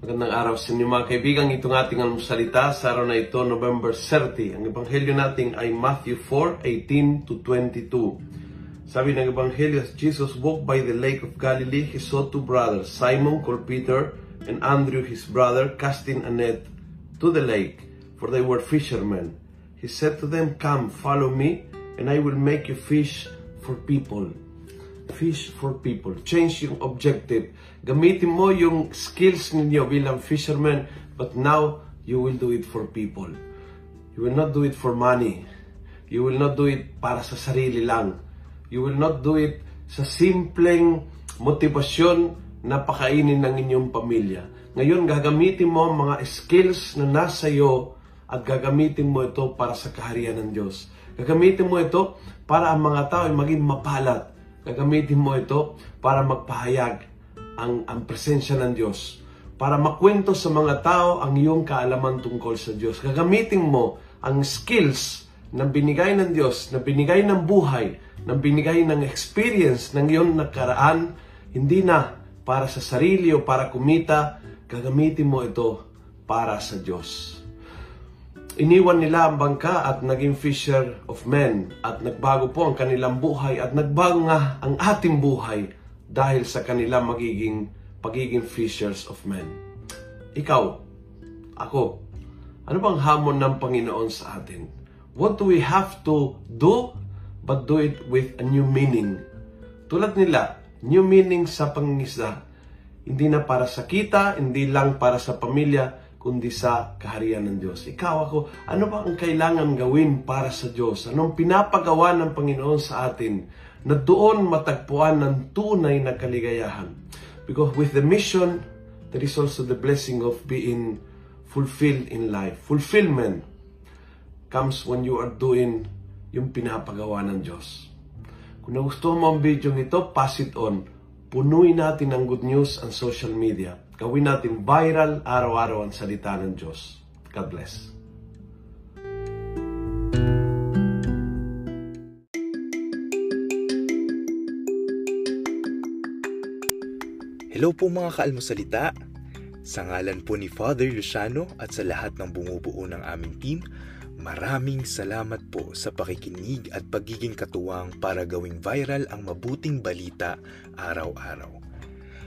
Magandang araw sa inyo mga kaibigan. Itong ating almusalita sa araw na ito, November 30. Ang ebanghelyo natin ay Matthew 4:18 to 22. Sabi ng ebanghelyo, Jesus walked by the lake of Galilee, he saw two brothers, Simon called Peter and Andrew his brother, casting a net to the lake, for they were fishermen. He said to them, Come, follow me, and I will make you fish for people fish for people. Change yung objective. Gamitin mo yung skills ninyo bilang fisherman, but now you will do it for people. You will not do it for money. You will not do it para sa sarili lang. You will not do it sa simpleng motivasyon na pakainin ng inyong pamilya. Ngayon, gagamitin mo ang mga skills na nasa iyo at gagamitin mo ito para sa kaharian ng Diyos. Gagamitin mo ito para ang mga tao ay maging mapalat Gagamitin mo ito para magpahayag ang, ang presensya ng Diyos. Para makwento sa mga tao ang iyong kaalaman tungkol sa Diyos. Gagamitin mo ang skills na binigay ng Diyos, na binigay ng buhay, na binigay ng experience ng iyong nakaraan, hindi na para sa sarili o para kumita, gagamitin mo ito para sa Diyos. Iniwan nila ang bangka at naging fisher of men at nagbago po ang kanilang buhay at nagbago nga ang ating buhay dahil sa kanilang magiging pagiging fishers of men. Ikaw, ako, ano bang hamon ng Panginoon sa atin? What do we have to do but do it with a new meaning? Tulad nila, new meaning sa pangingisda. Hindi na para sa kita, hindi lang para sa pamilya, kundi sa kaharian ng Diyos. Ikaw ako, ano ba ang kailangan gawin para sa Diyos? Anong pinapagawa ng Panginoon sa atin na doon matagpuan ng tunay na kaligayahan? Because with the mission, there is also the blessing of being fulfilled in life. Fulfillment comes when you are doing yung pinapagawa ng Diyos. Kung nagustuhan mo ang video nito, pass it on. Punuin natin ang good news ang social media Gawin natin viral araw-araw ang salita ng Diyos. God bless. Hello po mga kaalmosalita. Sa ngalan po ni Father Luciano at sa lahat ng bumubuo ng aming team, maraming salamat po sa pakikinig at pagiging katuwang para gawing viral ang mabuting balita araw-araw.